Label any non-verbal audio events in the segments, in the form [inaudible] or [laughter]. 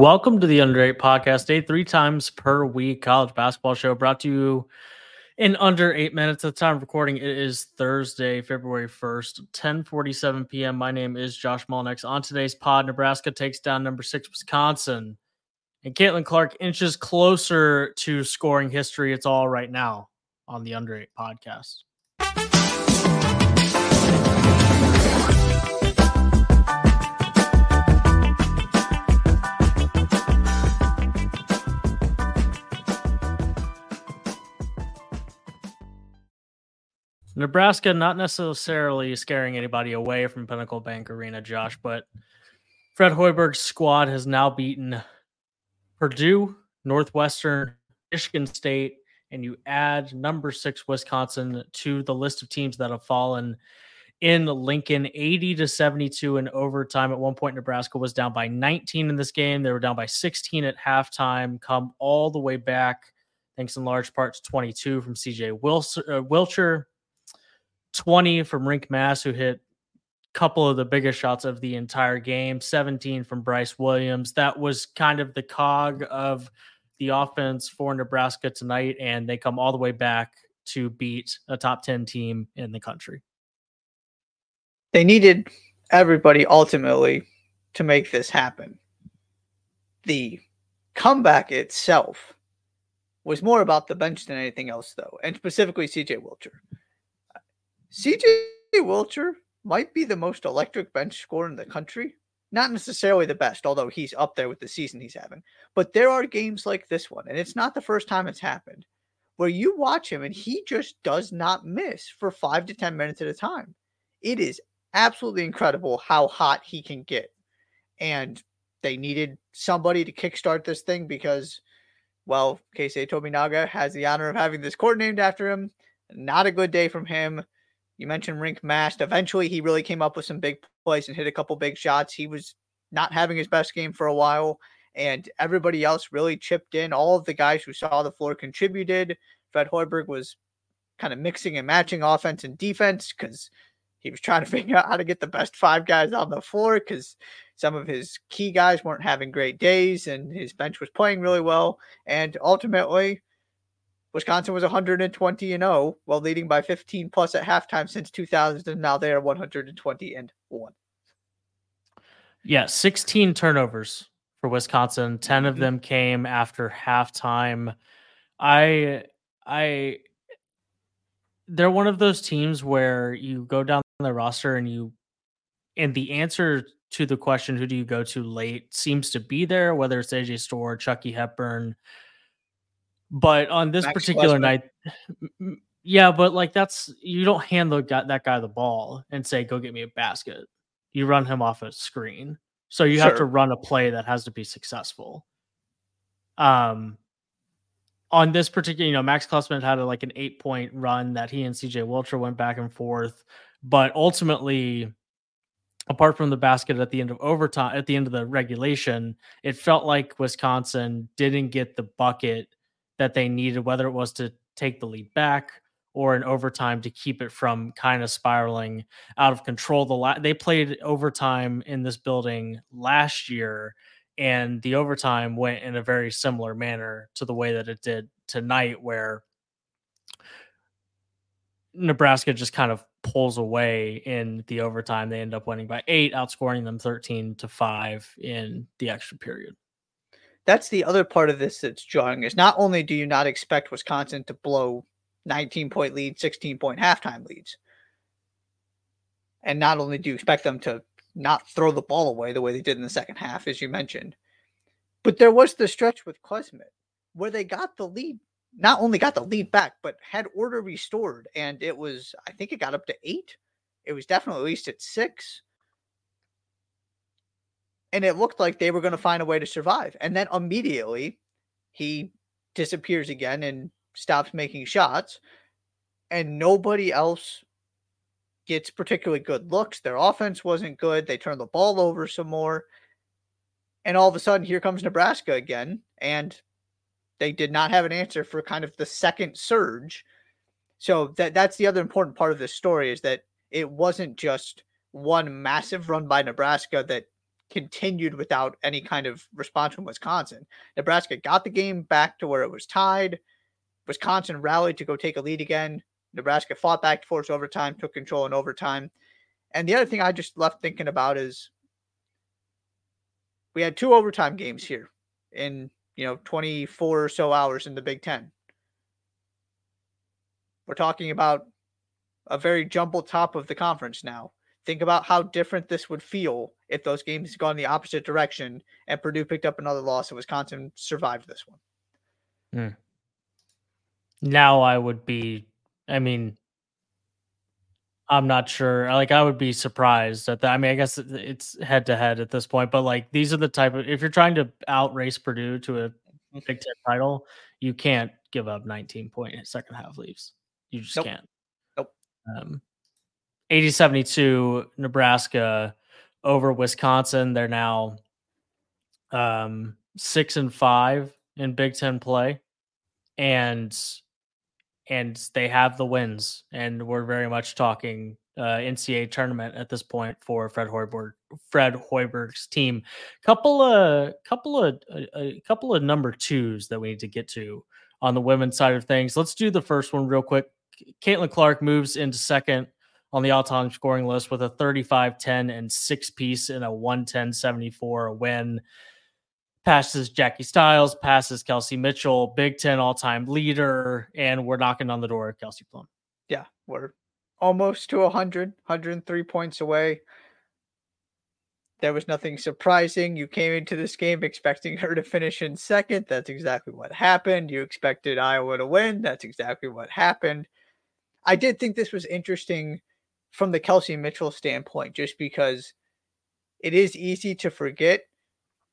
Welcome to the Under Eight Podcast, a three times per week college basketball show brought to you in under eight minutes at the time of recording. It is Thursday, February 1st, 10 47 p.m. My name is Josh Mullinax. On today's pod, Nebraska takes down number six, Wisconsin. And Caitlin Clark inches closer to scoring history. It's all right now on the Under Eight Podcast. Nebraska not necessarily scaring anybody away from Pinnacle Bank Arena, Josh, but Fred Hoiberg's squad has now beaten Purdue, Northwestern, Michigan State, and you add number six Wisconsin to the list of teams that have fallen in Lincoln 80 to 72 in overtime. At one point, Nebraska was down by 19 in this game. They were down by 16 at halftime, come all the way back, thanks in large part to 22 from CJ Wilson, uh, Wilcher 20 from Rienk Mast, who hit a couple of the biggest shots of the entire game, 17 from Brice Williams. That was kind of the cog of the offense for Nebraska tonight, and they come all the way back to beat a top 10 team in the country. They needed everybody ultimately to make this happen. The comeback itself was more about the bench than anything else, though, and specifically CJ Wilcher. CJ Wilcher might be the most electric bench scorer in the country. Not necessarily the best, although he's up there with the season he's having. But there are games like this one, and it's not the first time it's happened, where you watch him and he just does not miss for five to 10 minutes at a time. It is absolutely incredible how hot he can get. And they needed somebody to kickstart this thing because, well, Keisei Tominaga has the honor of having this court named after him. Not a good day from him. You mentioned Rienk Mast. Eventually, he really came up with some big plays and hit a couple big shots. He was not having his best game for a while, and everybody else really chipped in. All of the guys who saw the floor contributed. Fred Hoiberg was kind of mixing and matching offense and defense because he was trying to [laughs] figure out how to get the best five guys on the floor because some of his key guys weren't having great days and his bench was playing really well. And ultimately, Wisconsin was 120 and 0 while leading by 15 plus at halftime since 2000 and now they are 120 and 1. Yeah, 16 turnovers for Wisconsin. 10 of mm-hmm. them came after halftime. I I they're one of those teams where you go down the roster and you and the answer to the question who do you go to late seems to be there whether it's AJ Storr, Chucky Hepburn, but on this Max particular night, yeah, but like that's you don't hand the guy, that guy the ball and say, "Go get me a basket." You run him off a screen, so you sure. have to run a play that has to be successful. Um, on this particular, you know, Max Klesmit had a, like an eight point run that he and CJ Wilcher went back and forth, but ultimately, apart from the basket at the end of overtime, at the end of the regulation, it felt like Wisconsin didn't get the bucket that they needed, whether it was to take the lead back or in overtime to keep it from kind of spiraling out of control. The la- they played overtime in this building last year, and the overtime went in a very similar manner to the way that it did tonight, where Nebraska just kind of pulls away in the overtime. They end up winning by eight, outscoring them 13 to five in the extra period that's the other part of this that's jarring is not only do you not expect Wisconsin to blow 19 point lead, 16 point halftime leads, and not only do you expect them to not throw the ball away the way they did in the second half, as you mentioned, but there was the stretch with Klesmit where they got the lead, not only got the lead back, but had order restored. And it was, I think it got up to eight. It was definitely at least at six and it looked like they were going to find a way to survive. And then immediately he disappears again and stops making shots, and nobody else gets particularly good looks. Their offense wasn't good. They turned the ball over some more. And all of a sudden, here comes Nebraska again. And they did not have an answer for kind of the second surge. So that that's the other important part of this story is that it wasn't just one massive run by Nebraska that continued without any kind of response from Wisconsin. Nebraska got the game back to where it was tied. Wisconsin rallied to go take a lead again. Nebraska fought back to force overtime, took control in overtime. And the other thing I just left thinking about is we had two overtime games here in, you know, 24 or so hours in the Big Ten. We're talking about a very jumbled top of the conference now. Think about how different this would feel if those games had gone the opposite direction and Purdue picked up another loss and Wisconsin survived this one. Hmm. Now I would be, I mean, I'm not sure. Like, I would be surprised at that. I mean, I guess it's head to head at this point, but like, these are the type of, if you're trying to outrace Purdue to a mm-hmm. Big Ten title, you can't give up 19 point second half leaves. You just nope. can't. Nope. Um, 80 72 Nebraska over Wisconsin. They're now um, six and five in Big Ten play, and and they have the wins. And we're very much talking uh, NCAA tournament at this point for Fred Hoiberg. Fred Hoiberg's team. Couple of couple of a, a couple of number twos that we need to get to on the women's side of things. Let's do the first one real quick. Caitlin Clark moves into second on the all-time scoring list with a 35-10 and six piece in a 110-74 win. Passes Jackie Stiles, passes Kelsey Mitchell, Big Ten all-time leader, and we're knocking on the door of Kelsey Plum. Yeah, we're almost to 100, 103 points away. There was nothing surprising. You came into this game expecting her to finish in second. That's exactly what happened. You expected Iowa to win. That's exactly what happened. I did think this was interesting from the Kelsey Mitchell standpoint, just because it is easy to forget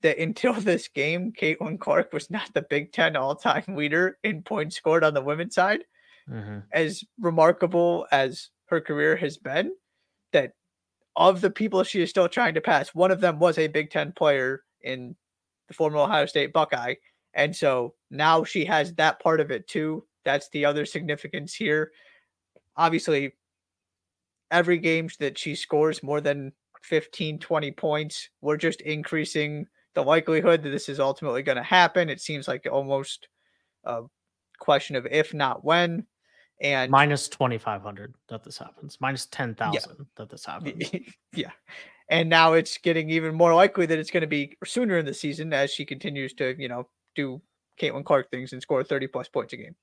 that [laughs] until this game, Caitlin Clark was not the Big Ten all time leader in points scored on the women's side. Mm-hmm. As remarkable as her career has been, that of the people she is still trying to pass, one of them was a Big Ten player in the former Ohio State Buckeye. And so now she has that part of it too. That's the other significance here. Obviously, every game that she scores more than 15, 20 points, we're just increasing the likelihood that this is ultimately going to happen. It seems like almost a question of if not when. And minus 2,500 that this happens, minus 10,000 yeah. that this happens. yeah. And now it's getting even more likely that it's going to be sooner in the season as she continues to, you know, do Caitlin Clark things and score 30 plus points a game.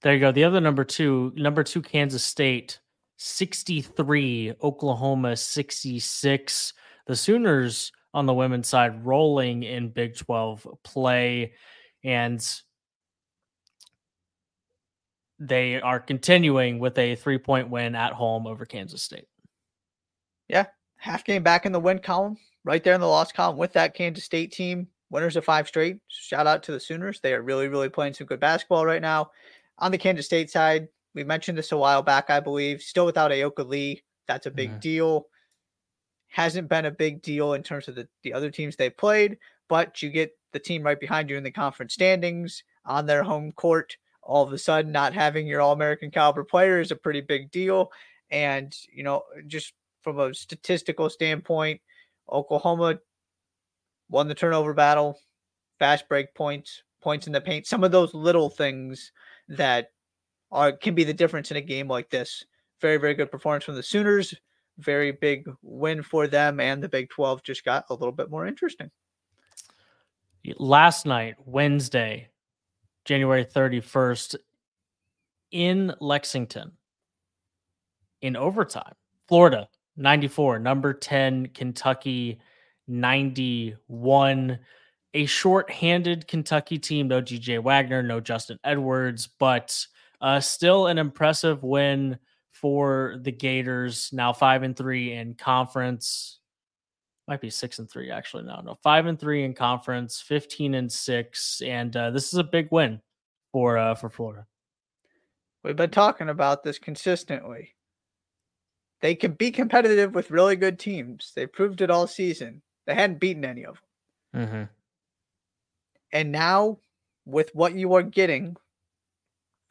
There you go. The other number two, number two, Kansas State 63, Oklahoma 66. The Sooners on the women's side rolling in Big 12 play. And they are continuing with a three point win at home over Kansas State. Yeah. Half game back in the win column, right there in the loss column with that Kansas State team. Winners of five straight. Shout out to the Sooners. They are really, really playing some good basketball right now. On the Kansas State side, we mentioned this a while back, I believe. Still without Ayoka Lee. That's a big mm-hmm. deal. Hasn't been a big deal in terms of the, the other teams they played, but you get the team right behind you in the conference standings on their home court. All of a sudden, not having your All American caliber player is a pretty big deal. And, you know, just from a statistical standpoint, Oklahoma won the turnover battle, fast break points, points in the paint, some of those little things that are can be the difference in a game like this. Very, very good performance from the Sooners. Very big win for them, and the Big 12 just got a little bit more interesting. Last night, Wednesday, January 31st, in Lexington, in overtime, Florida 94, number 10, Kentucky 91 a short-handed Kentucky team. No DJ Wagner, no Justin Edwards, but uh, still an impressive win for the Gators. Now five and three in conference. Might be six and three actually. No, no, five and three in conference, fifteen and six, and uh, this is a big win for uh, for Florida. We've been talking about this consistently. They can be competitive with really good teams. They proved it all season. They hadn't beaten any of them. Mm-hmm. And now, with what you are getting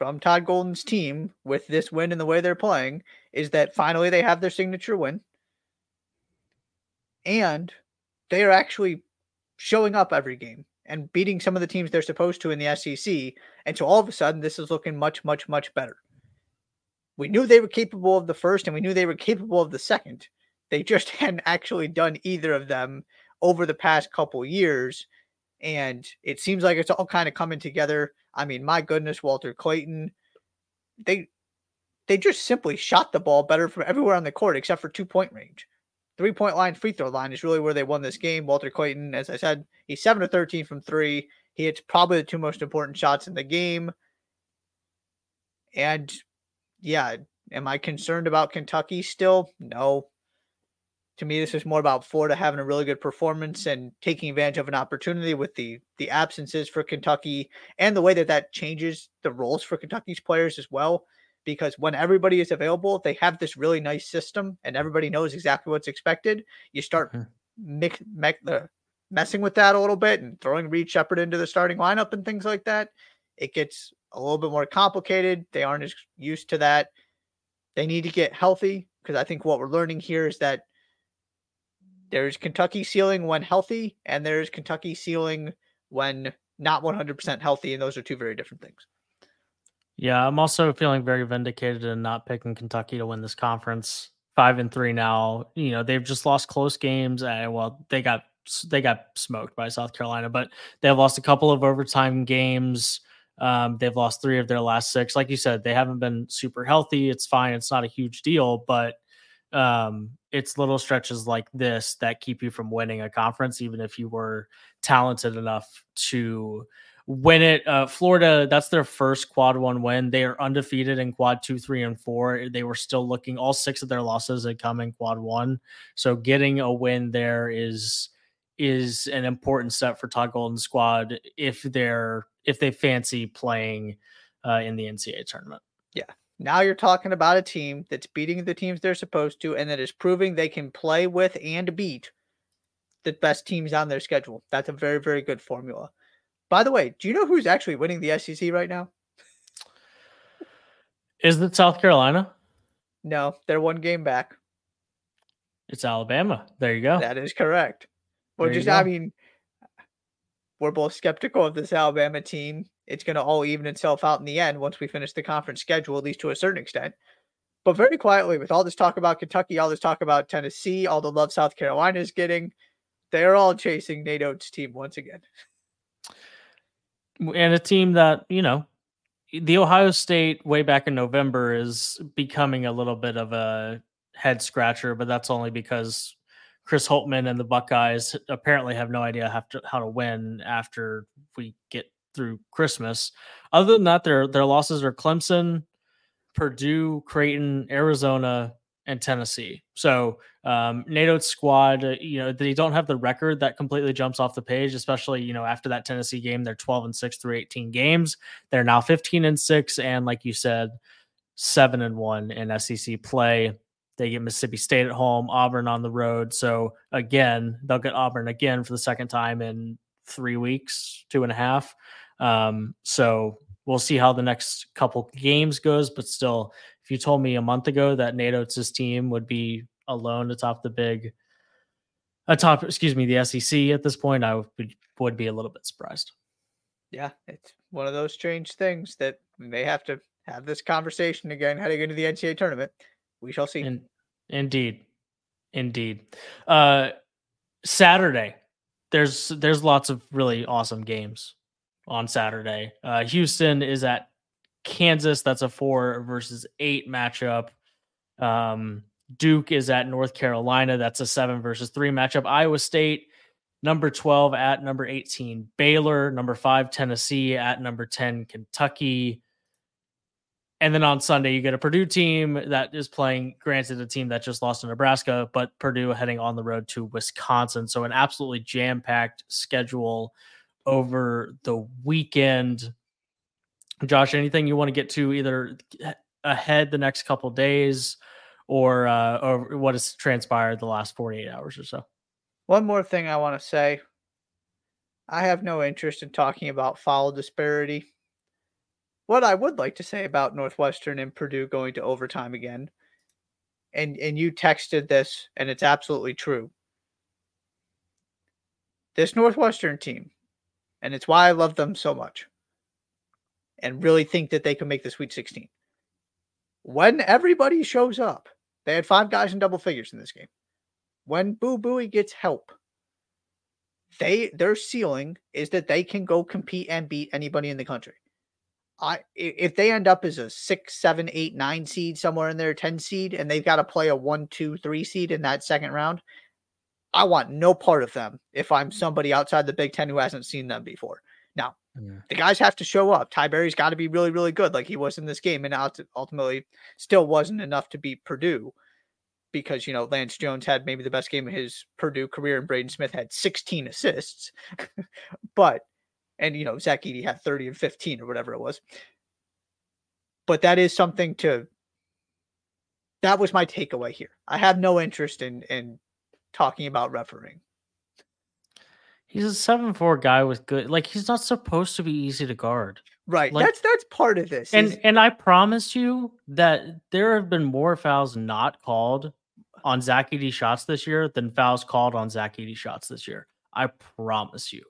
from Todd Golden's team with this win and the way they're playing is that finally they have their signature win. And they are actually showing up every game and beating some of the teams they're supposed to in the SEC. And so all of a sudden, this is looking much, much, much better. We knew they were capable of the first and we knew they were capable of the second. They just [laughs] hadn't actually done either of them over the past couple years. And it seems like it's all kind of coming together. I mean, my goodness, Walter Clayton, they they just simply shot the ball better from everywhere on the court except for two point range. Three point line, free throw line is really where they won this game. Walter Clayton, as I said, he's seven to thirteen from three. He hits probably the two most important shots in the game. And yeah, am I concerned about Kentucky still? No. To me, this is more about Florida having a really good performance and taking advantage of an opportunity with the the absences for Kentucky and the way that that changes the roles for Kentucky's players as well because when everybody is available, they have this really nice system and everybody knows exactly what's expected. You start mm-hmm. mix, mix, uh, messing with that a little bit and throwing Reed Sheppard into the starting lineup and things like that. It gets a little bit more complicated. They aren't as used to that. They need to get healthy because I think what we're learning here is that there's Kentucky ceiling when healthy, and there's Kentucky ceiling when not 100% healthy, and those are two very different things. Yeah, I'm also feeling very vindicated in not picking Kentucky to win this conference. Five and three now. You know they've just lost close games. And, well, they got they got smoked by South Carolina, but they've lost a couple of overtime games. Um, they've lost three of their last six. Like you said, they haven't been super healthy. It's fine. It's not a huge deal, but um, it's little stretches like this that keep you from winning a conference, even if you were talented enough to win it. Uh, Florida, that's their first quad one win. They are undefeated in quad two, three, and four. They were still looking, all six of their losses had come in quad one. So getting a win there is is an important step for Todd Golden squad if they're if they fancy playing uh, in the NCAA tournament. Yeah. Now you're talking about a team that's beating the teams they're supposed to and that is proving they can play with and beat the best teams on their schedule. That's a very, very good formula. By the way, do you know who's actually winning the SEC right now? Is it South Carolina? No, they're one game back. It's Alabama. There you go. That is correct. Well, just I mean, we're both skeptical of this Alabama team. It's going to all even itself out in the end once we finish the conference schedule, at least to a certain extent. But very quietly, with all this talk about Kentucky, all this talk about Tennessee, all the love South Carolina is getting, they're all chasing Nate Oats' team once again. and a team that you know the ohio state way back in november is becoming a little bit of a head scratcher but that's only because chris Holtmann and the buckeyes apparently have no idea how to, how to win after we get through christmas other than that their their losses are clemson purdue creighton arizona and Tennessee. So um, Nate Oats' squad, you know, they don't have the record that completely jumps off the page, especially you know after that Tennessee game, they're 12 and six through 18 games. They're now 15 and six, and like you said, seven and one in SEC play. They get Mississippi State at home, Auburn on the road. So again, they'll get Auburn again for the second time in three weeks, two and a half. Um, so we'll see how the next couple games goes, but still if you told me a month ago that Nate Oats' team would be alone atop the big, atop, excuse me, the SEC at this point, I would, would be a little bit surprised. Yeah, it's one of those strange things that they have to have this conversation again heading into the NCAA tournament. We shall see. In, indeed, indeed. Uh, Saturday, there's there's lots of really awesome games on Saturday. Uh, Houston is at Kansas, that's a four versus eight matchup. Um, Duke is at North Carolina, that's a seven versus three matchup. Iowa State, number 12 at number 18. Baylor, number five, Tennessee at number 10, Kentucky. And then on Sunday, you get a Purdue team that is playing, granted, a team that just lost to Nebraska, but Purdue heading on the road to Wisconsin. So, an absolutely jam packed schedule over the weekend. Josh, anything you want to get to either ahead the next couple days or uh, or what has transpired the last 48 hours or so? One more thing I want to say. I have no interest in talking about foul disparity. What I would like to say about Northwestern and Purdue going to overtime again, and and you texted this, and it's absolutely true. this Northwestern team, and it's why I love them so much and really think that they can make the Sweet 16. When everybody shows up, they had five guys in double figures in this game. When Boo Buie gets help, they their ceiling is that they can go compete and beat anybody in the country. I if they end up as a six, seven, eight, nine seed somewhere in there, ten seed, and they've got to play a one, two, three seed in that second round, I want no part of them if I'm mm. somebody outside the Big Ten who hasn't seen them before. Now, yeah. the guys have to show up. Ty Berry's got to be really, really good, like he was in this game, and ultimately still wasn't enough to beat Purdue because you know Lance Jones had maybe the best game of his Purdue career, and Braden Smith had 16 assists. [laughs] but and you know Zach Edey had 30 and 15 or whatever it was. But that is something to. That was my takeaway here. I have no interest in in talking about refereeing. He's a seven four guy with good. Like he's not supposed to be easy to guard. Right. Like, that's that's part of this. And is... and I promise you that there have been more fouls not called on Zach Edey shots this year than fouls called on Zach Edey shots this year. I promise you.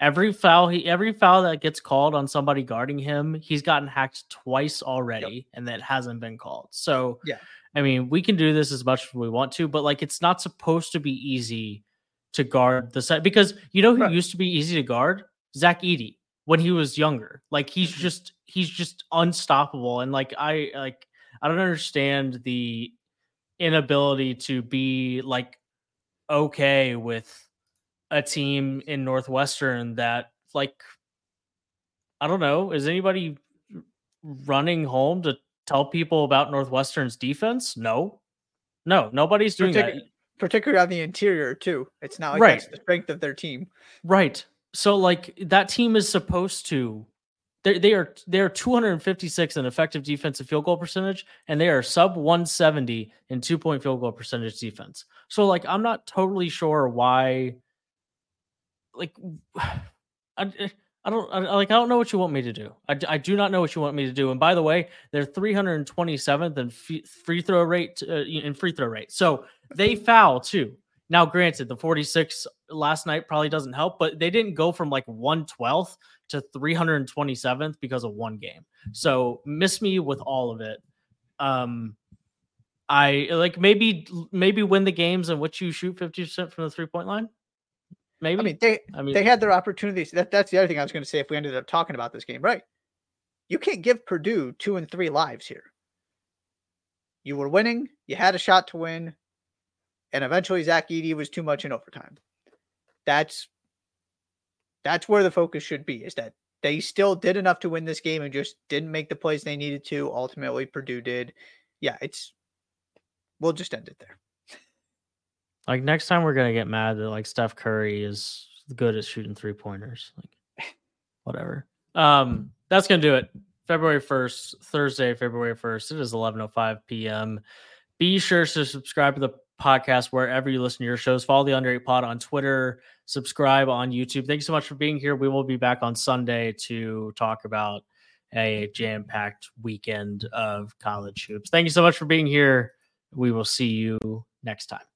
Every foul he every foul that gets called on somebody guarding him, he's gotten hacked twice already, yep. and that hasn't been called. So yeah, I mean, we can do this as much as we want to, but like it's not supposed to be easy to guard the set because you know who right. used to be easy to guard? Zach Edey when he was younger. Like he's mm-hmm. just he's just unstoppable. And like I like I don't understand the inability to be like okay with a team in Northwestern that like I don't know, is anybody running home to tell people about Northwestern's defense? No. No, nobody's doing Partic- that. Particularly on the interior too. It's not like right. the strength of their team. Right. So like that team is supposed to they they are they are 256 in effective defensive field goal percentage and they are sub 170 in two point field goal percentage defense. So like I'm not totally sure why like [sighs] I, I don't I, like I don't know what you want me to do. I, I do not know what you want me to do. And by the way, they're 327th in free throw rate uh, in free throw rate. So they foul too. Now, granted, the 46 last night probably doesn't help, but they didn't go from like 112th to 327th because of one game. So miss me with all of it. Um, I like maybe maybe win the games in which you shoot 50% from the three point line. Maybe. I mean, they I mean they had their opportunities. That, that's the other thing I was going to say. If we ended up talking about this game, right? You can't give Purdue two and three lives here. You were winning. You had a shot to win, and eventually Zach Edey was too much in overtime. That's that's where the focus should be. Is that they still did enough to win this game and just didn't make the plays they needed to. Ultimately, Purdue did. Yeah, it's. We'll just end it there. Like next time we're gonna get mad that like Steph Curry is good at shooting three pointers. Like [laughs] whatever. Um, that's gonna do it. February 1st, Thursday, February 1st. It is 11:05 p.m. Be sure to subscribe to the podcast wherever you listen to your shows. Follow the Under Eight Pod on Twitter. Subscribe on YouTube. Thank you so much for being here. We will be back on Sunday to talk about a jam-packed weekend of college hoops. Thank you so much for being here. We will see you next time.